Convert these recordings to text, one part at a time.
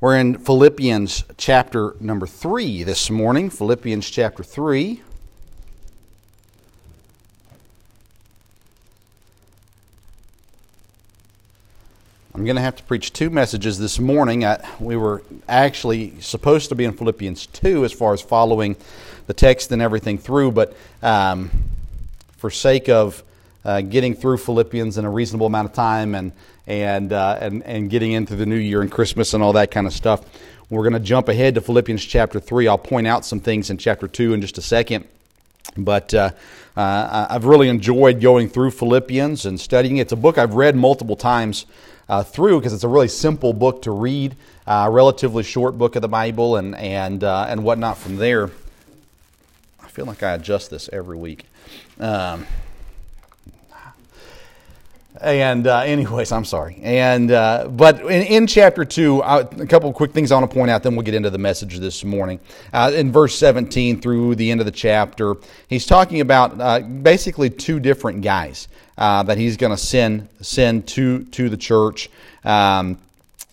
We're in Philippians chapter number 3 this morning. Philippians chapter 3. I'm going to have to preach two messages this morning. I, we were actually supposed to be in Philippians 2 as far as following the text and everything through, but um, for sake of uh, getting through Philippians in a reasonable amount of time and and, uh, and, and getting into the new year and Christmas and all that kind of stuff. We're going to jump ahead to Philippians chapter 3. I'll point out some things in chapter 2 in just a second. But uh, uh, I've really enjoyed going through Philippians and studying it. It's a book I've read multiple times uh, through because it's a really simple book to read, uh, relatively short book of the Bible, and, and, uh, and whatnot from there. I feel like I adjust this every week. Um, and uh, anyways, I'm sorry. And uh, but in, in, chapter two, I, a couple quick things I want to point out. Then we'll get into the message this morning. Uh, in verse 17 through the end of the chapter, he's talking about uh, basically two different guys uh, that he's going to send send to to the church. Um,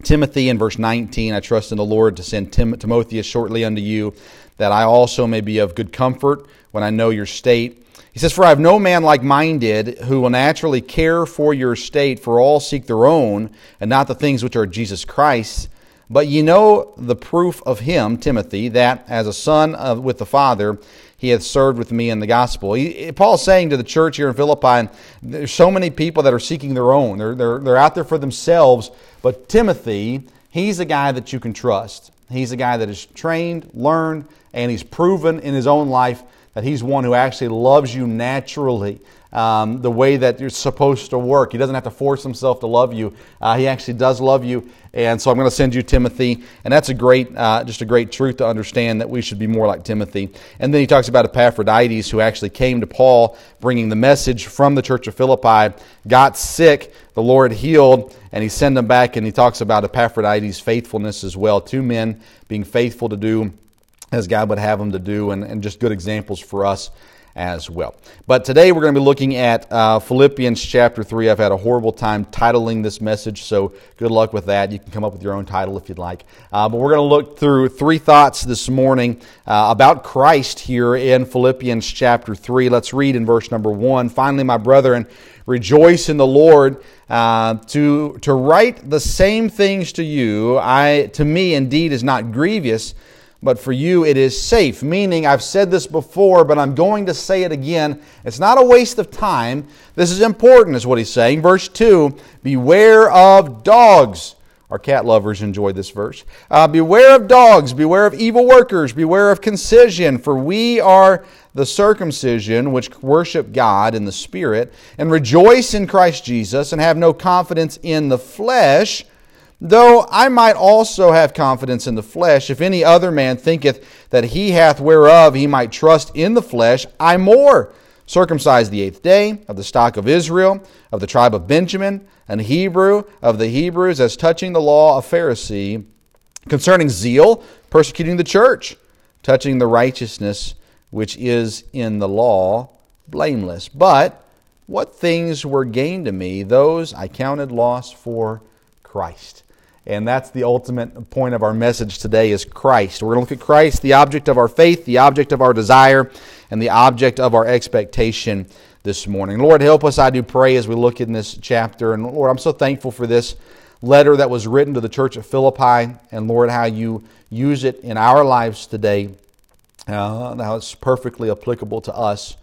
Timothy in verse 19, I trust in the Lord to send Tim- Timotheus shortly unto you, that I also may be of good comfort when I know your state he says, For I have no man like minded who will naturally care for your state, for all seek their own, and not the things which are Jesus Christ. But ye know the proof of him, Timothy, that as a son of, with the Father, he hath served with me in the gospel. He, Paul's saying to the church here in Philippi, there's so many people that are seeking their own. They're, they're, they're out there for themselves. But Timothy, he's a guy that you can trust. He's a guy that is trained, learned, and he's proven in his own life that He's one who actually loves you naturally. Um, the way that you're supposed to work. He doesn't have to force himself to love you. Uh, he actually does love you, and so I'm going to send you Timothy, and that's a great, uh, just a great truth to understand that we should be more like Timothy. And then he talks about Epaphroditus, who actually came to Paul, bringing the message from the church of Philippi, got sick, the Lord healed, and he sent him back, and he talks about Epaphroditus' faithfulness as well. Two men being faithful to do as God would have them to do, and, and just good examples for us as well. But today we're going to be looking at uh, Philippians chapter 3. I've had a horrible time titling this message, so good luck with that. You can come up with your own title if you'd like. Uh, but we're going to look through three thoughts this morning uh, about Christ here in Philippians chapter 3. Let's read in verse number 1. Finally, my brethren, rejoice in the Lord. Uh, to to write the same things to you, I to me indeed is not grievous but for you it is safe. Meaning, I've said this before, but I'm going to say it again. It's not a waste of time. This is important, is what he's saying. Verse 2 Beware of dogs. Our cat lovers enjoy this verse. Uh, beware of dogs, beware of evil workers, beware of concision, for we are the circumcision which worship God in the Spirit, and rejoice in Christ Jesus, and have no confidence in the flesh Though I might also have confidence in the flesh, if any other man thinketh that he hath whereof he might trust in the flesh, I more. Circumcised the eighth day, of the stock of Israel, of the tribe of Benjamin, an Hebrew of the Hebrews, as touching the law, a Pharisee, concerning zeal, persecuting the church, touching the righteousness which is in the law, blameless. But what things were gained to me, those I counted loss for Christ. And that's the ultimate point of our message today is Christ. We're going to look at Christ, the object of our faith, the object of our desire, and the object of our expectation this morning. Lord, help us, I do pray, as we look in this chapter. And Lord, I'm so thankful for this letter that was written to the church at Philippi. And Lord, how you use it in our lives today. Uh, how it's perfectly applicable to us.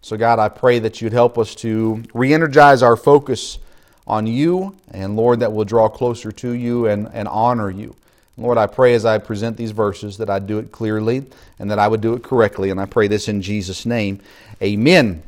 So, God, I pray that you'd help us to re energize our focus on you, and Lord, that will draw closer to you and, and honor you. Lord, I pray as I present these verses that I do it clearly and that I would do it correctly, and I pray this in Jesus' name. Amen.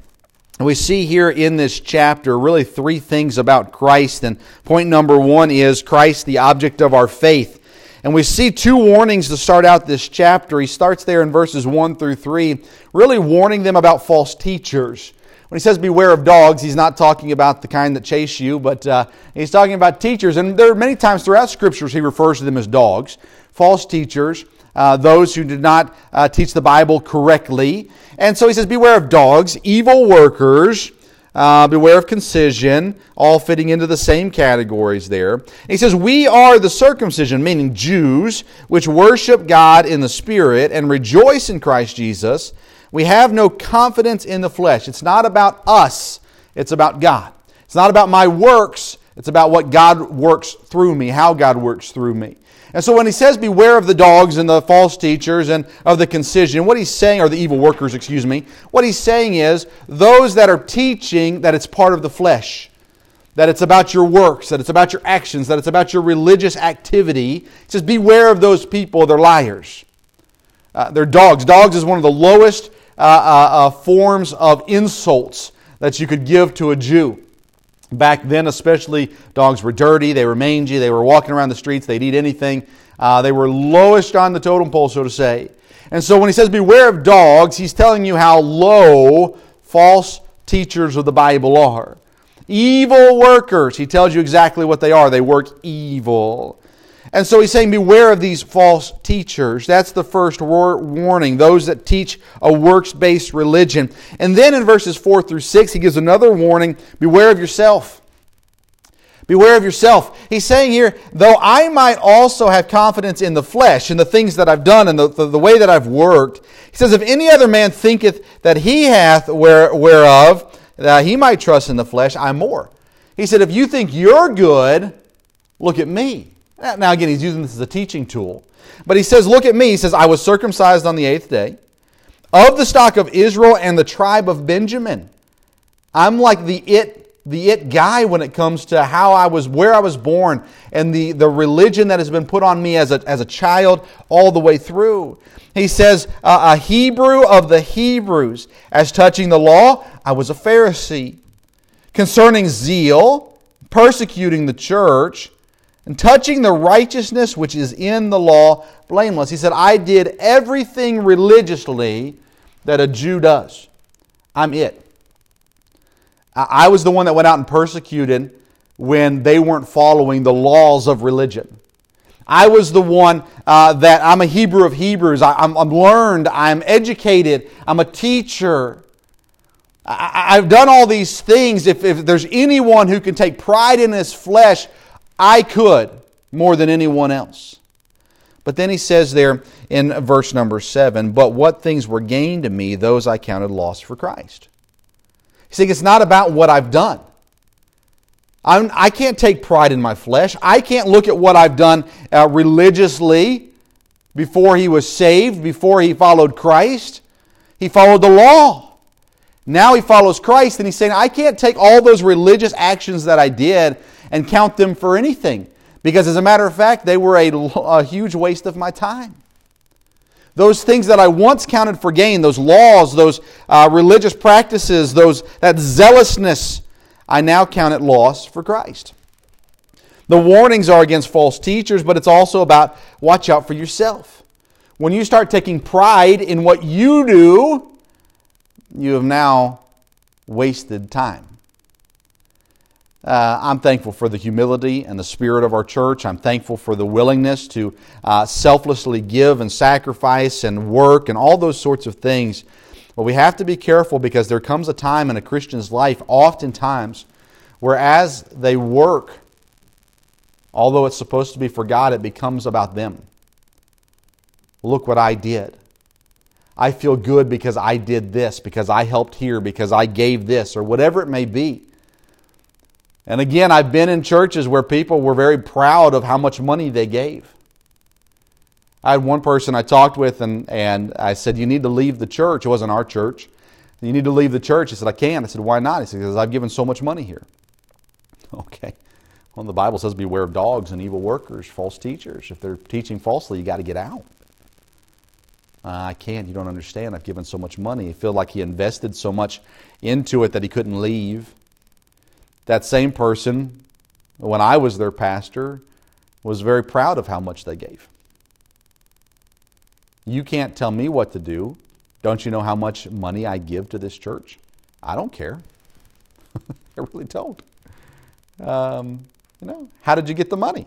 We see here in this chapter really three things about Christ, and point number one is Christ, the object of our faith. And we see two warnings to start out this chapter. He starts there in verses 1 through 3, really warning them about false teachers. When he says beware of dogs, he's not talking about the kind that chase you, but uh, he's talking about teachers. And there are many times throughout scriptures he refers to them as dogs, false teachers, uh, those who did not uh, teach the Bible correctly. And so he says, beware of dogs, evil workers, uh, beware of concision, all fitting into the same categories there. And he says, We are the circumcision, meaning Jews, which worship God in the Spirit and rejoice in Christ Jesus. We have no confidence in the flesh. It's not about us, it's about God. It's not about my works, it's about what God works through me, how God works through me. And so when he says, Beware of the dogs and the false teachers and of the concision, what he's saying, or the evil workers, excuse me, what he's saying is those that are teaching that it's part of the flesh, that it's about your works, that it's about your actions, that it's about your religious activity. He says, Beware of those people, they're liars. Uh, they're dogs. Dogs is one of the lowest uh, uh, uh forms of insults that you could give to a Jew. Back then, especially, dogs were dirty, they were mangy, they were walking around the streets, they'd eat anything. Uh, they were lowest on the totem pole, so to say. And so when he says, Beware of dogs, he's telling you how low false teachers of the Bible are. Evil workers, he tells you exactly what they are. They work evil. And so he's saying, Beware of these false teachers. That's the first warning, those that teach a works based religion. And then in verses 4 through 6, he gives another warning Beware of yourself. Beware of yourself. He's saying here, though I might also have confidence in the flesh, in the things that I've done, and the, the, the way that I've worked, he says, If any other man thinketh that he hath where, whereof that he might trust in the flesh, I'm more. He said, If you think you're good, look at me. Now, again, he's using this as a teaching tool. But he says, Look at me. He says, I was circumcised on the eighth day, of the stock of Israel and the tribe of Benjamin. I'm like the it the it guy when it comes to how I was, where I was born, and the, the religion that has been put on me as a, as a child all the way through. He says, uh, A Hebrew of the Hebrews. As touching the law, I was a Pharisee. Concerning zeal, persecuting the church, and touching the righteousness which is in the law, blameless. He said, I did everything religiously that a Jew does. I'm it. I was the one that went out and persecuted when they weren't following the laws of religion. I was the one uh, that I'm a Hebrew of Hebrews. I, am learned. I'm educated. I'm a teacher. I, have done all these things. If, if there's anyone who can take pride in his flesh, I could more than anyone else. But then he says there in verse number seven, but what things were gained to me, those I counted loss for Christ. Saying it's not about what I've done. I'm, I can not take pride in my flesh. I can't look at what I've done uh, religiously before he was saved, before he followed Christ. He followed the law. Now he follows Christ, and he's saying, I can't take all those religious actions that I did and count them for anything. Because, as a matter of fact, they were a, a huge waste of my time. Those things that I once counted for gain, those laws, those uh, religious practices, those, that zealousness, I now count it loss for Christ. The warnings are against false teachers, but it's also about watch out for yourself. When you start taking pride in what you do, you have now wasted time. Uh, I'm thankful for the humility and the spirit of our church. I'm thankful for the willingness to uh, selflessly give and sacrifice and work and all those sorts of things. But we have to be careful because there comes a time in a Christian's life, oftentimes, where as they work, although it's supposed to be for God, it becomes about them. Look what I did. I feel good because I did this, because I helped here, because I gave this, or whatever it may be. And again, I've been in churches where people were very proud of how much money they gave. I had one person I talked with, and, and I said, You need to leave the church. It wasn't our church. You need to leave the church. He said, I can't. I said, Why not? He said, Because I've given so much money here. Okay. Well, the Bible says, Beware of dogs and evil workers, false teachers. If they're teaching falsely, you got to get out. Uh, I can't. You don't understand. I've given so much money. I feel like he invested so much into it that he couldn't leave. That same person, when I was their pastor, was very proud of how much they gave. You can't tell me what to do. Don't you know how much money I give to this church? I don't care. I really don't. Um, you know, how did you get the money?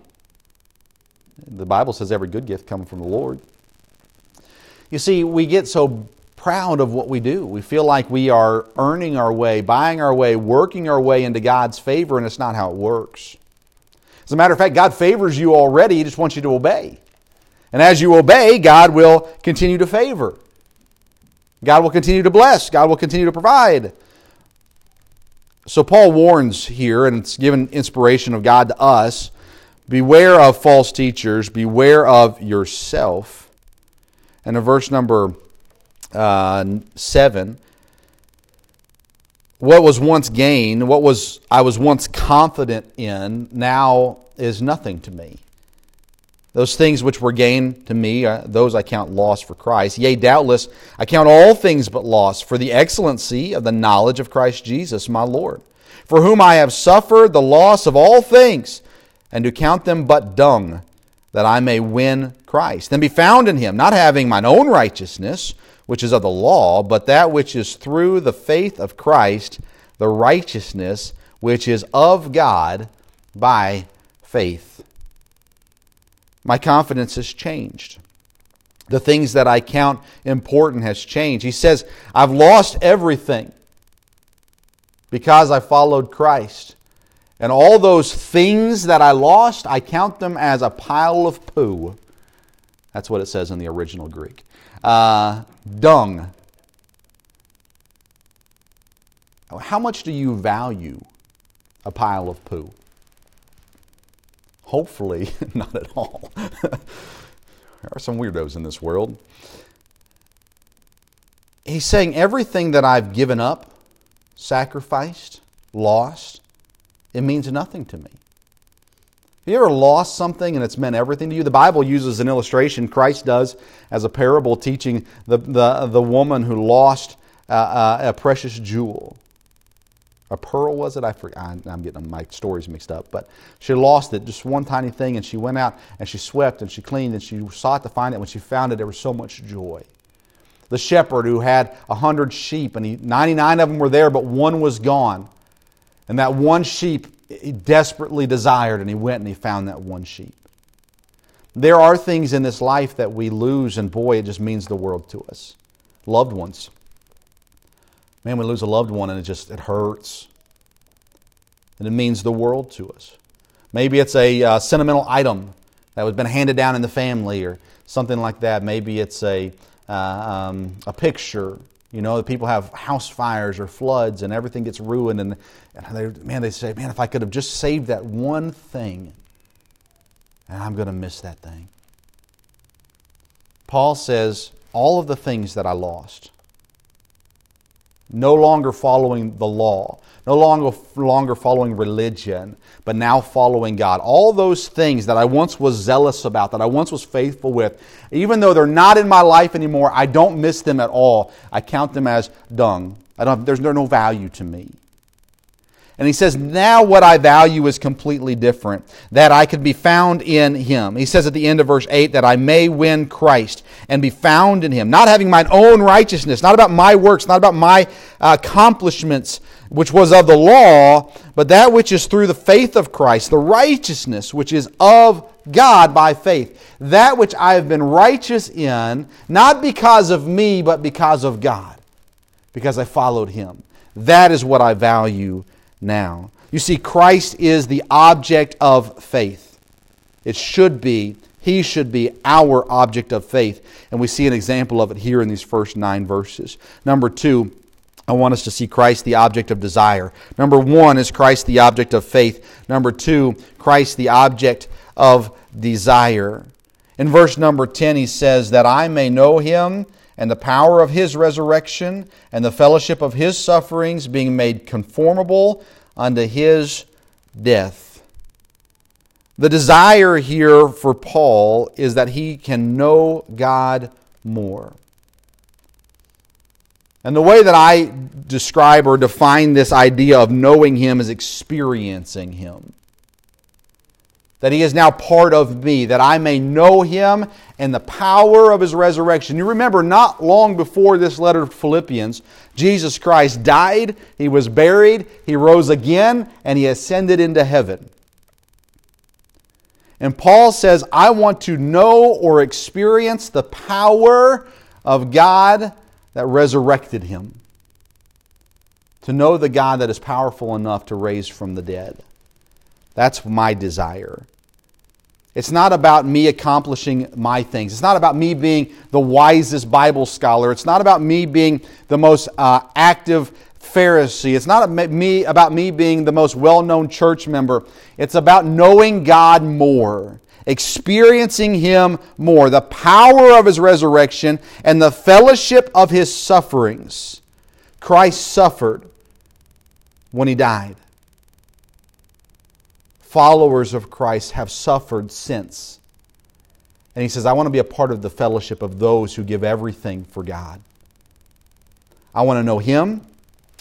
The Bible says every good gift comes from the Lord. You see, we get so proud of what we do. We feel like we are earning our way, buying our way, working our way into God's favor, and it's not how it works. As a matter of fact, God favors you already, He just wants you to obey. And as you obey, God will continue to favor. God will continue to bless. God will continue to provide. So Paul warns here, and it's given inspiration of God to us beware of false teachers, beware of yourself. And in verse number uh, 7, what was once gain, what was I was once confident in, now is nothing to me. Those things which were gain to me, uh, those I count loss for Christ. Yea, doubtless, I count all things but loss for the excellency of the knowledge of Christ Jesus, my Lord, for whom I have suffered the loss of all things, and to count them but dung, that I may win Christ, and be found in him, not having mine own righteousness, which is of the law, but that which is through the faith of Christ, the righteousness which is of God by faith. My confidence has changed. The things that I count important has changed. He says, I've lost everything because I followed Christ. And all those things that I lost, I count them as a pile of poo. That's what it says in the original Greek. Uh, dung. How much do you value a pile of poo? Hopefully, not at all. there are some weirdos in this world. He's saying everything that I've given up, sacrificed, lost, it means nothing to me. Have you ever lost something and it's meant everything to you? The Bible uses an illustration, Christ does, as a parable teaching the, the, the woman who lost uh, uh, a precious jewel. A pearl, was it? I forgot. I'm getting my stories mixed up. But she lost it, just one tiny thing, and she went out and she swept and she cleaned and she sought to find it. When she found it, there was so much joy. The shepherd who had a hundred sheep, and he, 99 of them were there, but one was gone. And that one sheep he desperately desired, and he went and he found that one sheep. There are things in this life that we lose, and boy, it just means the world to us. Loved ones. Man, we lose a loved one, and it just it hurts. And it means the world to us. Maybe it's a uh, sentimental item that has been handed down in the family, or something like that. Maybe it's a uh, um, a picture you know, people have house fires or floods and everything gets ruined. And, and they, man, they say, man, if I could have just saved that one thing, and I'm going to miss that thing. Paul says, all of the things that I lost, no longer following the law, no longer, longer following religion, but now following God. All those things that I once was zealous about, that I once was faithful with, even though they're not in my life anymore, I don't miss them at all. I count them as dung. I don't, there's no value to me. And he says, Now what I value is completely different, that I could be found in him. He says at the end of verse 8, that I may win Christ and be found in him, not having mine own righteousness, not about my works, not about my uh, accomplishments, which was of the law, but that which is through the faith of Christ, the righteousness which is of God by faith. That which I have been righteous in, not because of me, but because of God, because I followed him. That is what I value now. You see, Christ is the object of faith. It should be, he should be our object of faith. And we see an example of it here in these first nine verses. Number two, I want us to see Christ the object of desire. Number one is Christ the object of faith. Number two, Christ the object of desire. In verse number 10, he says, That I may know him and the power of his resurrection and the fellowship of his sufferings, being made conformable unto his death. The desire here for Paul is that he can know God more. And the way that I describe or define this idea of knowing Him is experiencing Him that he is now part of me, that I may know him and the power of his resurrection. You remember, not long before this letter of Philippians, Jesus Christ died, he was buried, he rose again, and he ascended into heaven. And Paul says, I want to know or experience the power of God that resurrected him. To know the God that is powerful enough to raise from the dead. That's my desire. It's not about me accomplishing my things. It's not about me being the wisest Bible scholar. It's not about me being the most uh, active Pharisee. It's not me, about me being the most well known church member. It's about knowing God more, experiencing Him more, the power of His resurrection, and the fellowship of His sufferings. Christ suffered when He died followers of Christ have suffered since. And he says, I want to be a part of the fellowship of those who give everything for God. I want to know him.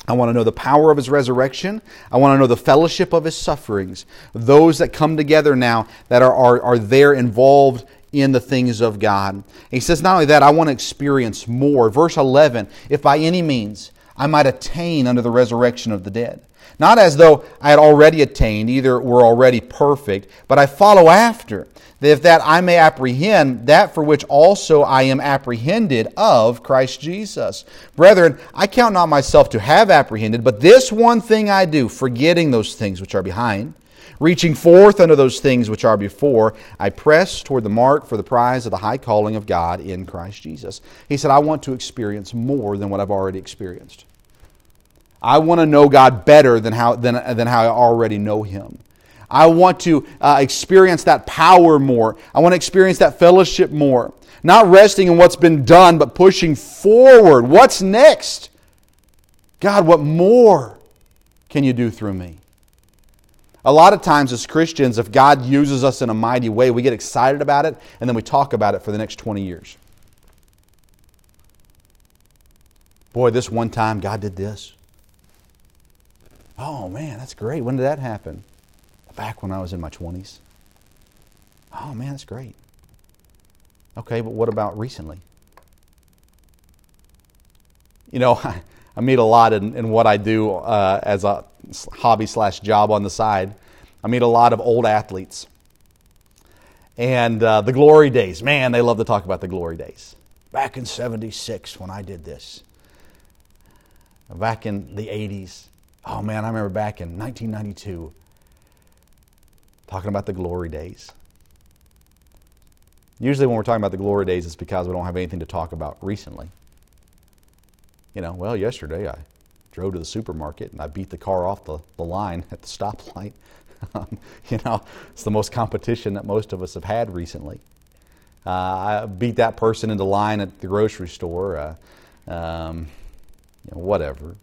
I want to know the power of his resurrection. I want to know the fellowship of his sufferings. Those that come together now that are, are, are there involved in the things of God. And he says, not only that, I want to experience more. Verse 11, if by any means I might attain unto the resurrection of the dead. Not as though I had already attained, either were already perfect, but I follow after, if that I may apprehend that for which also I am apprehended of Christ Jesus. Brethren, I count not myself to have apprehended, but this one thing I do, forgetting those things which are behind, reaching forth unto those things which are before, I press toward the mark for the prize of the high calling of God in Christ Jesus. He said, I want to experience more than what I've already experienced. I want to know God better than how, than, than how I already know Him. I want to uh, experience that power more. I want to experience that fellowship more. Not resting in what's been done, but pushing forward. What's next? God, what more can you do through me? A lot of times, as Christians, if God uses us in a mighty way, we get excited about it and then we talk about it for the next 20 years. Boy, this one time God did this. Oh man, that's great. When did that happen? Back when I was in my 20s. Oh man, that's great. Okay, but what about recently? You know, I, I meet a lot in, in what I do uh, as a hobby slash job on the side. I meet a lot of old athletes. And uh, the glory days, man, they love to talk about the glory days. Back in 76 when I did this. Back in the 80s. Oh man, I remember back in 1992 talking about the glory days. Usually, when we're talking about the glory days, it's because we don't have anything to talk about recently. You know, well, yesterday I drove to the supermarket and I beat the car off the, the line at the stoplight. Um, you know, it's the most competition that most of us have had recently. Uh, I beat that person into line at the grocery store. Uh, um, you know, whatever.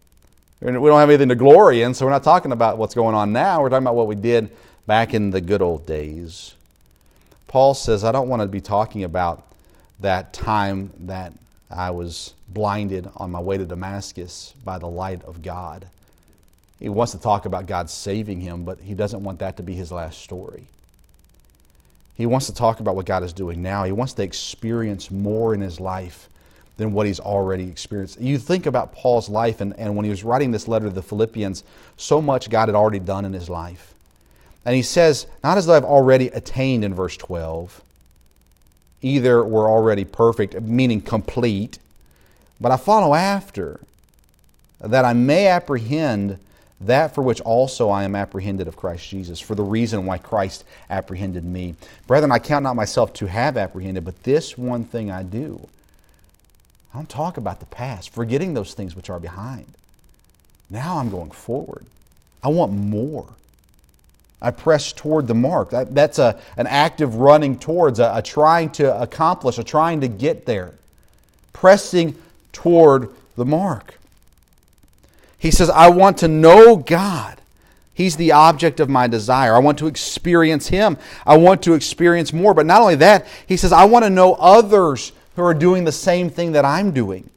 We don't have anything to glory in, so we're not talking about what's going on now. We're talking about what we did back in the good old days. Paul says, I don't want to be talking about that time that I was blinded on my way to Damascus by the light of God. He wants to talk about God saving him, but he doesn't want that to be his last story. He wants to talk about what God is doing now. He wants to experience more in his life than what he's already experienced. You think about Paul's life, and, and when he was writing this letter to the Philippians, so much God had already done in his life. And he says, not as though I've already attained in verse 12, either we're already perfect, meaning complete, but I follow after, that I may apprehend that for which also I am apprehended of Christ Jesus, for the reason why Christ apprehended me. Brethren, I count not myself to have apprehended, but this one thing I do Don't talk about the past, forgetting those things which are behind. Now I'm going forward. I want more. I press toward the mark. That, that's a, an active running towards, a, a trying to accomplish, a trying to get there. Pressing toward the mark. He says, I want to know God. He's the object of my desire. I want to experience Him. I want to experience more. But not only that, he says, I want to know others who are doing the same thing that I'm doing.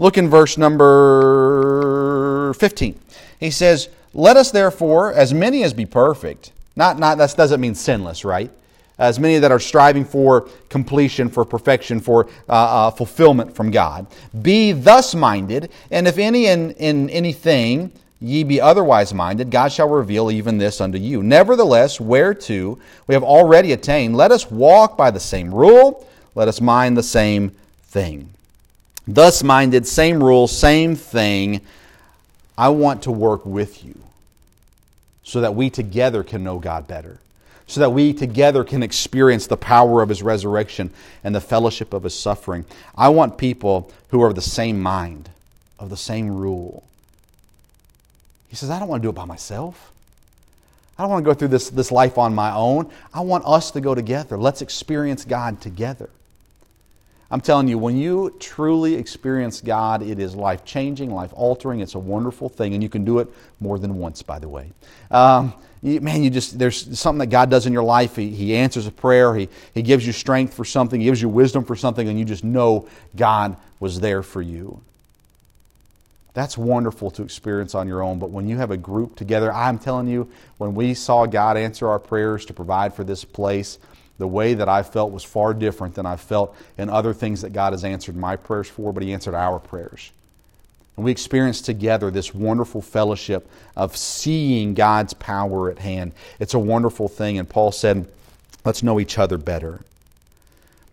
Look in verse number 15. He says, Let us therefore, as many as be perfect, not, not that doesn't mean sinless, right? As many that are striving for completion, for perfection, for uh, uh, fulfillment from God, be thus minded, and if any in, in anything ye be otherwise minded, God shall reveal even this unto you. Nevertheless, whereto we have already attained, let us walk by the same rule let us mind the same thing. thus minded, same rule, same thing. I want to work with you so that we together can know God better, so that we together can experience the power of His resurrection and the fellowship of His suffering. I want people who are of the same mind, of the same rule. He says, I don't want to do it by myself. I don't want to go through this, this life on my own. I want us to go together. Let's experience God together. I'm telling you, when you truly experience God, it is life changing, life altering. It's a wonderful thing, and you can do it more than once, by the way. Um, you, man, you just there's something that God does in your life. He, he answers a prayer. He, he gives you strength for something. He gives you wisdom for something, and you just know God was there for you. That's wonderful to experience on your own. But when you have a group together, I'm telling you, when we saw God answer our prayers to provide for this place, the way that I felt was far different than I felt in other things that God has answered my prayers for, but He answered our prayers. And we experienced together this wonderful fellowship of seeing God's power at hand. It's a wonderful thing. And Paul said, let's know each other better.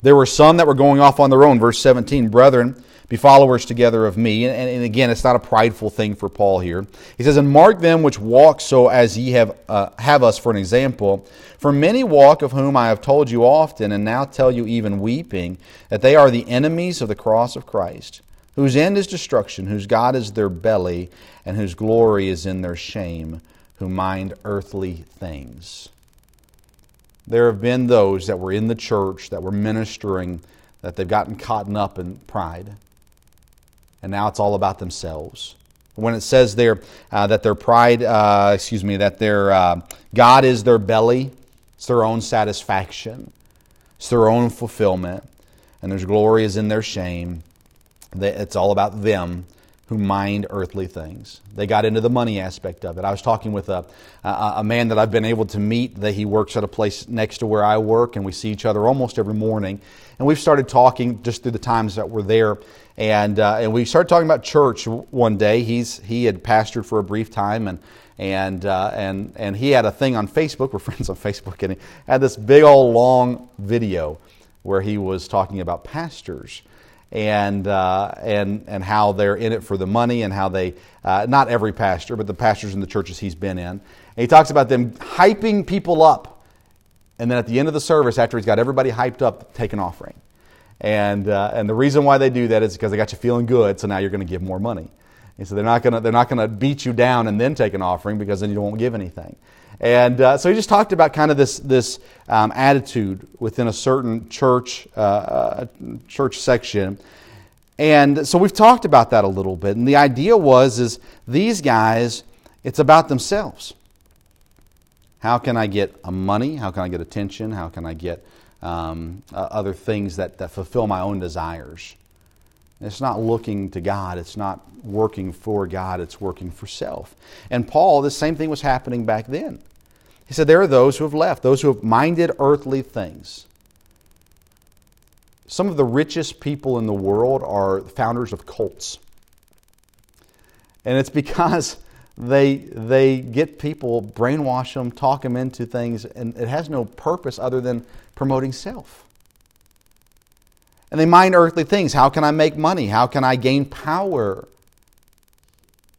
There were some that were going off on their own. Verse 17, brethren, be followers together of me. And, and, again, it's not a prideful thing for Paul here. He says, And mark them which walk so as ye have, uh, have us for an example. For many walk, of whom I have told you often, and now tell you even weeping, that they are the enemies of the cross of Christ, whose end is destruction, whose God is their belly, and whose glory is in their shame, who mind earthly things. There have been those that were in the church, that were ministering, that they've gotten caught up in pride and now it's all about themselves. When it says there uh, that their pride, uh, excuse me, that their uh, God is their belly, it's their own satisfaction, it's their own fulfillment, and their glory is in their shame. It's all about them who mind earthly things. They got into the money aspect of it. I was talking with a, a, man that I've been able to meet, that he works at a place next to where I work, and we see each other almost every morning. And we've started talking just through the times that we're there. And, uh, and we started talking about church one day. He's, he had pastored for a brief time, and, and, uh, and, and he had a thing on Facebook. We're friends on Facebook, and he had this big old long video where he was talking about pastors and, uh, and, and how they're in it for the money and how they, uh, not every pastor, but the pastors in the churches he's been in. And he talks about them hyping people up. And then at the end of the service, after he's got everybody hyped up, take an offering. And, uh, and the reason why they do that is because they got you feeling good, so now you're going to give more money. And so they're not going to, they're not going to beat you down and then take an offering because then you won't give anything. And uh, so he just talked about kind of this, this um, attitude within a certain church, uh, uh, church section. And so we've talked about that a little bit. And the idea was is these guys, it's about themselves. How can I get money? How can I get attention? How can I get um, uh, other things that, that fulfill my own desires? It's not looking to God. It's not working for God. It's working for self. And Paul, the same thing was happening back then. He said, There are those who have left, those who have minded earthly things. Some of the richest people in the world are founders of cults. And it's because they, they get people, brainwash them, talk them into things, and it has no purpose other than promoting self. And they mind earthly things. How can I make money? How can I gain power?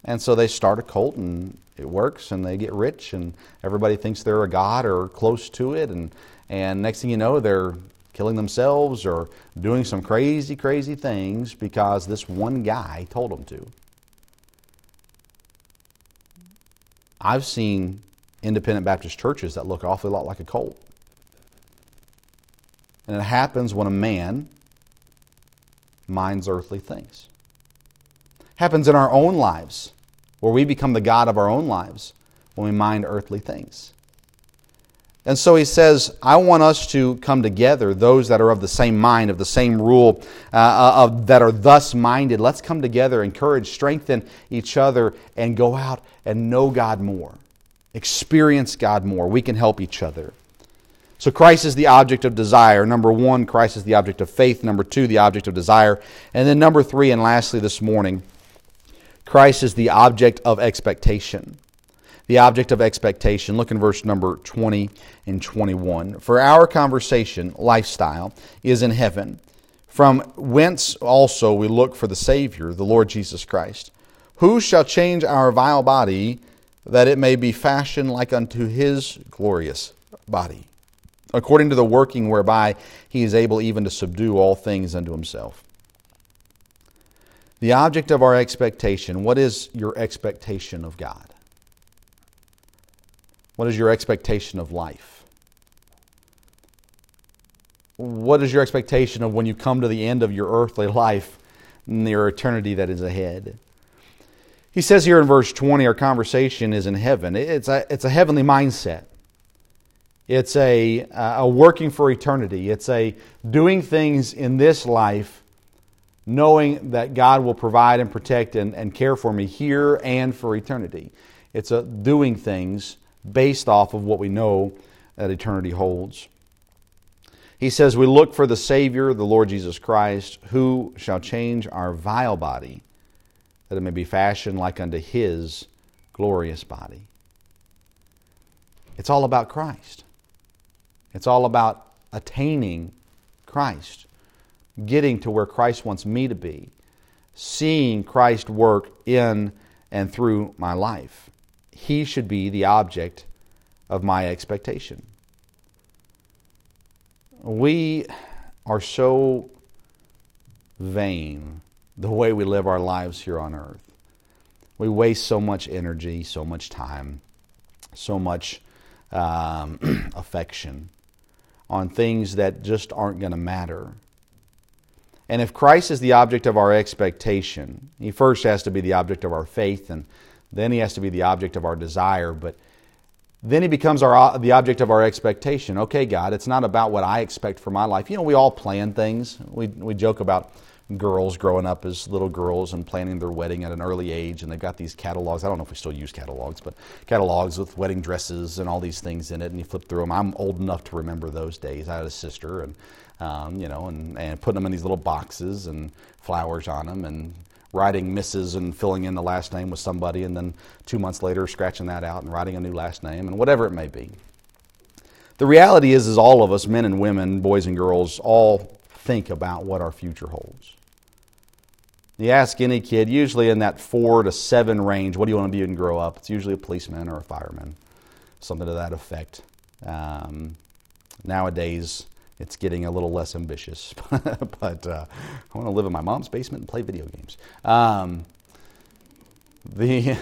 And so they start a cult and it works and they get rich and everybody thinks they're a god or close to it. And, and next thing you know, they're killing themselves or doing some crazy, crazy things because this one guy told them to. I've seen independent Baptist churches that look awfully a lot like a cult. And it happens when a man minds earthly things. Happens in our own lives, where we become the God of our own lives when we mind earthly things. And so he says, I want us to come together, those that are of the same mind, of the same rule, uh, uh of, that are thus minded. Let's come together, encourage, strengthen each other, and go out and know God more, experience God more. We can help each other. So Christ is the object of desire. Number one, Christ is the object of faith. Number two, the object of desire. And then number three, and lastly this morning, Christ is the object of expectation. The object of expectation. Look in verse number 20 and 21. For our conversation, lifestyle, is in heaven, from whence also we look for the Savior, the Lord Jesus Christ. Who shall change our vile body that it may be fashioned like unto his glorious body, according to the working whereby he is able even to subdue all things unto himself? The object of our expectation, what is your expectation of God? What is your expectation of life? What is your expectation of when you come to the end of your earthly life and your eternity that is ahead? He says here in verse 20, our conversation is in heaven. It's a, it's a heavenly mindset. It's a, a working for eternity. It's a doing things in this life knowing that God will provide and protect and, and care for me here and for eternity. It's a doing things based off of what we know that eternity holds. He says, We look for the Savior, the Lord Jesus Christ, who shall change our vile body, that it may be fashioned like unto his glorious body. It's all about Christ. It's all about attaining Christ, getting to where Christ wants me to be, seeing Christ work in and through my life he should be the object of my expectation. We are so vain the way we live our lives here on earth. We waste so much energy, so much time, so much um, affection on things that just aren't going to matter. And if Christ is the object of our expectation, he first has to be the object of our faith and then he has to be the object of our desire, but then he becomes our, uh, the object of our expectation. Okay, God, it's not about what I expect for my life. You know, we all plan things. We, we joke about girls growing up as little girls and planning their wedding at an early age, and they've got these catalogs. I don't know if we still use catalogs, but catalogs with wedding dresses and all these things in it, and you flip through them. I'm old enough to remember those days. I had a sister, and um, you know, and, and putting them in these little boxes and flowers on them, and writing Mrs. and filling in the last name with somebody, and then two months later scratching that out and writing a new last name, and whatever it may be. The reality is, is all of us, men and women, boys and girls, all think about what our future holds. You ask any kid, usually in that four to seven range, what do you want to be when you grow up? It's usually a policeman or a fireman, something to that effect. Um, nowadays, it's getting a little less ambitious. but uh, I want to live in my mom's basement and play video games. Um, the,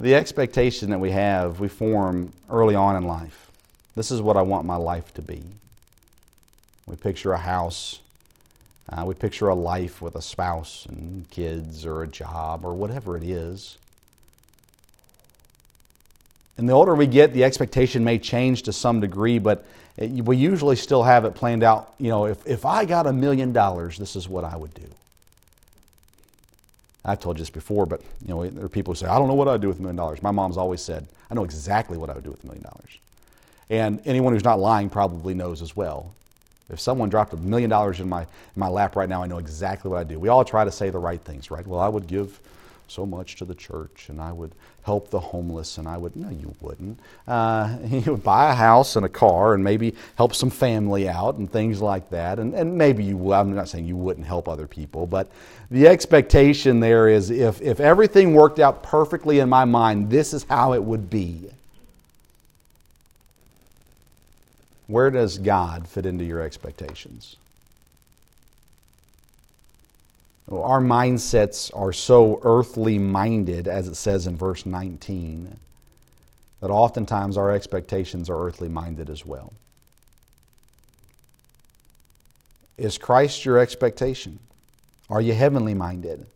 the expectation that we have, we form early on in life. This is what I want my life to be. We picture a house. Uh, we picture a life with a spouse and kids or a job or whatever it is. And the older we get, the expectation may change to some degree, but it, we usually still have it planned out. You know, if, if I got a million dollars, this is what I would do. I've told you this before, but you know, there are people who say, I don't know what I'd do with a million dollars. My mom's always said, I know exactly what I would do with a million dollars. And anyone who's not lying probably knows as well. If someone dropped a million dollars in my, in my lap right now, I know exactly what I'd do. We all try to say the right things, right? Well, I would give so much to the church and I would help the homeless and I would, no, you wouldn't. Uh, you would buy a house and a car and maybe help some family out and things like that. And, and maybe you will. I'm not saying you wouldn't help other people, but the expectation there is if, if everything worked out perfectly in my mind, this is how it would be. Where does God fit into your expectations? Our mindsets are so earthly minded, as it says in verse 19, that oftentimes our expectations are earthly minded as well. Is Christ your expectation? Are you heavenly minded?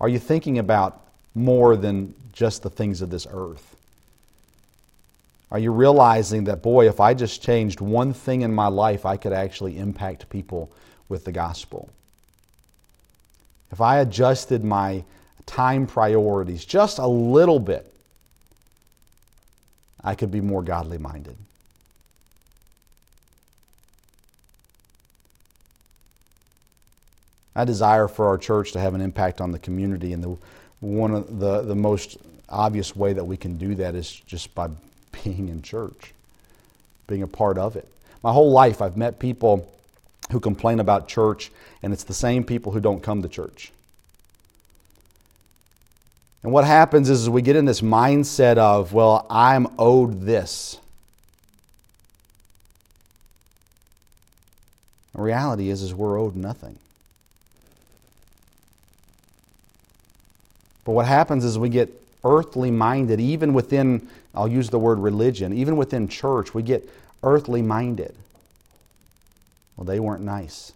Are you thinking about more than just the things of this earth? Are you realizing that, boy, if I just changed one thing in my life, I could actually impact people with the gospel? if I adjusted my time priorities just a little bit, I could be more godly minded. I desire for our church to have an impact on the community, and the, one of the, the most obvious way that we can do that is just by being in church, being a part of it. My whole life, I've met people who complain about church, and it's the same people who don't come to church. And what happens is, is we get in this mindset of, well, I'm owed this. The reality is, is we're owed nothing. But what happens is we get earthly minded, even within, I'll use the word religion, even within church, we get earthly minded. Well, they weren't nice.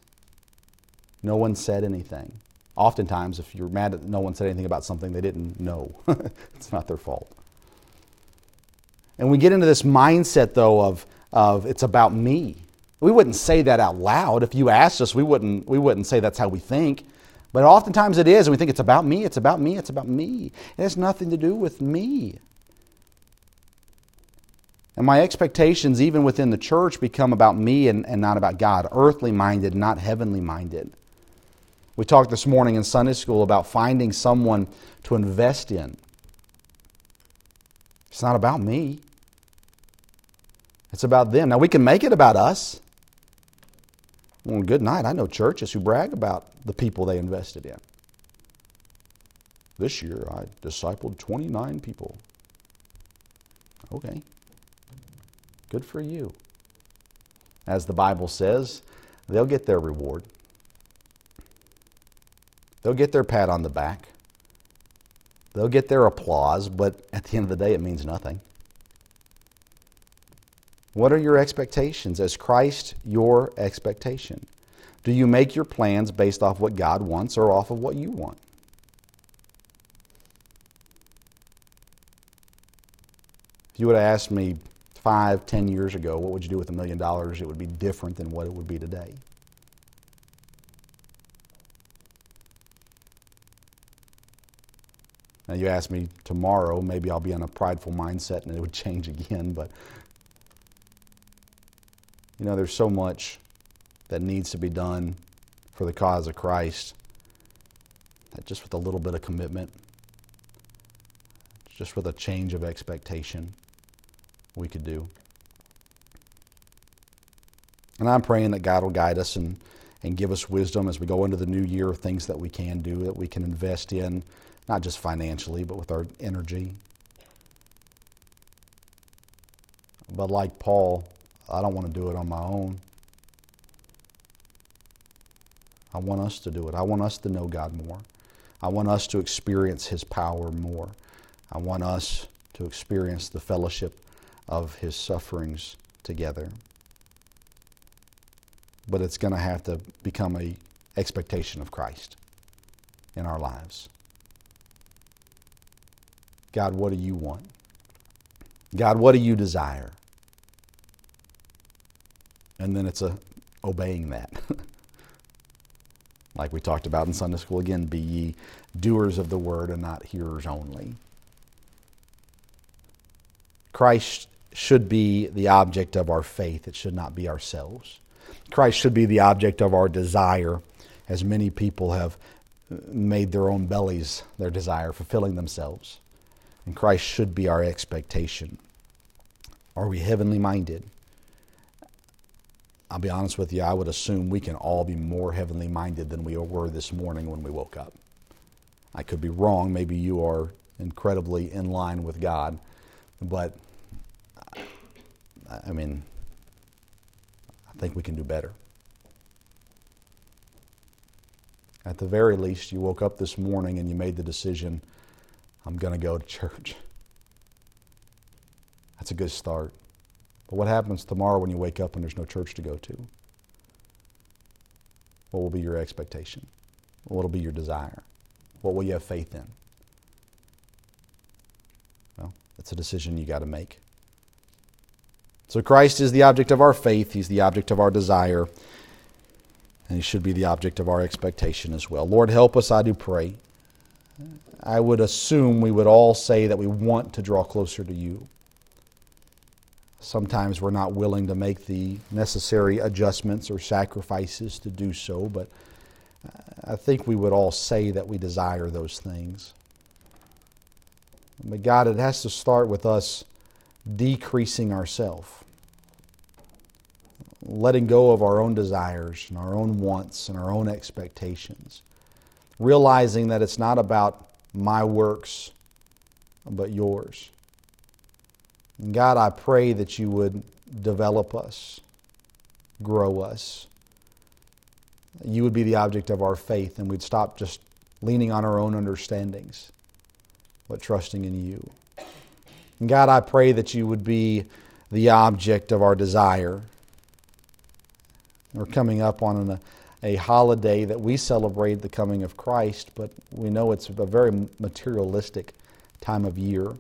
No one said anything. Oftentimes, if you're mad that no one said anything about something they didn't know, it's not their fault. And we get into this mindset, though, of, of it's about me. We wouldn't say that out loud. If you asked us, we wouldn't, we wouldn't say that's how we think. But oftentimes it is, and we think it's about me, it's about me, it's about me. It has nothing to do with me. And my expectations, even within the church, become about me and, and not about God, earthly minded, not heavenly minded. We talked this morning in Sunday school about finding someone to invest in. It's not about me, it's about them. Now, we can make it about us. Well, good night. I know churches who brag about the people they invested in. This year, I discipled 29 people. Okay. Good for you. As the Bible says, they'll get their reward. They'll get their pat on the back. They'll get their applause, but at the end of the day, it means nothing. What are your expectations? As Christ your expectation? Do you make your plans based off what God wants or off of what you want? If you would have asked me five, ten years ago, what would you do with a million dollars, it would be different than what it would be today. Now, you ask me tomorrow, maybe I'll be in a prideful mindset and it would change again, but you know, there's so much that needs to be done for the cause of Christ that just with a little bit of commitment, just with a change of expectation, we could do. And I'm praying that God will guide us and, and give us wisdom as we go into the new year of things that we can do, that we can invest in, not just financially, but with our energy. But like Paul, I don't want to do it on my own. I want us to do it. I want us to know God more. I want us to experience His power more. I want us to experience the fellowship of His sufferings together. But it's going to have to become a expectation of Christ in our lives. God, what do you want? God, what do you desire? And then it's a obeying that. like we talked about in Sunday school again, be ye doers of the word and not hearers only. Christ should be the object of our faith, it should not be ourselves. Christ should be the object of our desire, as many people have made their own bellies their desire, fulfilling themselves. And Christ should be our expectation. Are we heavenly minded? I'll be honest with you, I would assume we can all be more heavenly minded than we were this morning when we woke up. I could be wrong. Maybe you are incredibly in line with God. But, I mean, I think we can do better. At the very least, you woke up this morning and you made the decision I'm going to go to church. That's a good start. But what happens tomorrow when you wake up and there's no church to go to? What will be your expectation? What will be your desire? What will you have faith in? Well, it's a decision you got to make. So Christ is the object of our faith, He's the object of our desire, and He should be the object of our expectation as well. Lord, help us, I do pray. I would assume we would all say that we want to draw closer to you. Sometimes we're not willing to make the necessary adjustments or sacrifices to do so, but I think we would all say that we desire those things. But God, it has to start with us decreasing ourselves. letting go of our own desires and our own wants and our own expectations, realizing that it's not about my works, but yours. And God, I pray that you would develop us, grow us. You would be the object of our faith, and we'd stop just leaning on our own understandings, but trusting in you. And God, I pray that you would be the object of our desire. We're coming up on an, a holiday that we celebrate the coming of Christ, but we know it's a very materialistic time of year.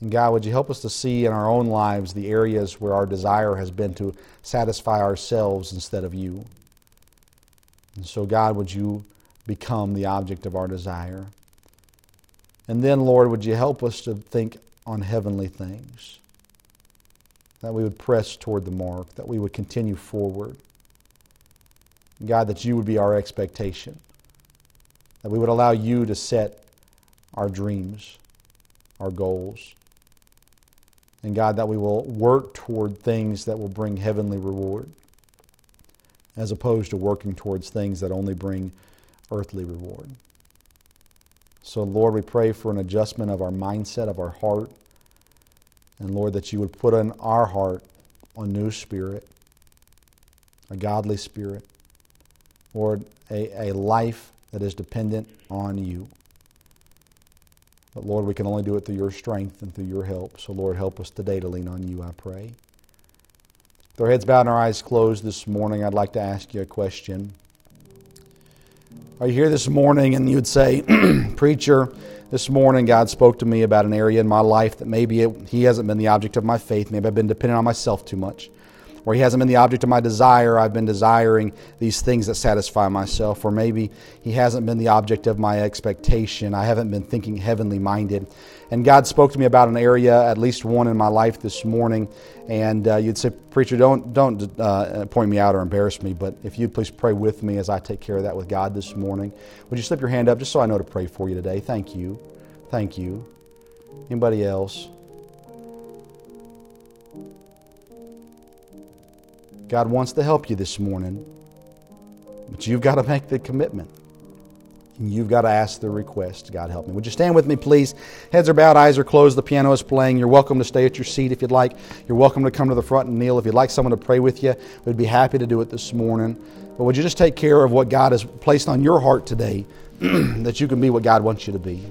And God, would you help us to see in our own lives the areas where our desire has been to satisfy ourselves instead of you? And so, God, would you become the object of our desire? And then, Lord, would you help us to think on heavenly things? That we would press toward the mark, that we would continue forward. God, that you would be our expectation, that we would allow you to set our dreams, our goals. And God, that we will work toward things that will bring heavenly reward, as opposed to working towards things that only bring earthly reward. So, Lord, we pray for an adjustment of our mindset, of our heart. And, Lord, that you would put in our heart a new spirit, a godly spirit, Lord, a, a life that is dependent on you. But Lord, we can only do it through your strength and through your help. So, Lord, help us today to lean on you, I pray. With our heads bowed and our eyes closed this morning, I'd like to ask you a question. Are you here this morning and you'd say, Preacher, this morning God spoke to me about an area in my life that maybe it, He hasn't been the object of my faith. Maybe I've been dependent on myself too much or he hasn't been the object of my desire. I've been desiring these things that satisfy myself. Or maybe he hasn't been the object of my expectation. I haven't been thinking heavenly minded. And God spoke to me about an area, at least one in my life this morning. And uh, you'd say, Preacher, don't, don't uh, point me out or embarrass me, but if you'd please pray with me as I take care of that with God this morning. Would you slip your hand up just so I know to pray for you today? Thank you. Thank you. Anybody else? God wants to help you this morning, but you've got to make the commitment. You've got to ask the request. God help me. Would you stand with me, please? Heads are bowed, eyes are closed. The piano is playing. You're welcome to stay at your seat if you'd like. You're welcome to come to the front and kneel. If you'd like someone to pray with you, we'd be happy to do it this morning. But would you just take care of what God has placed on your heart today that you can be what God wants you to be?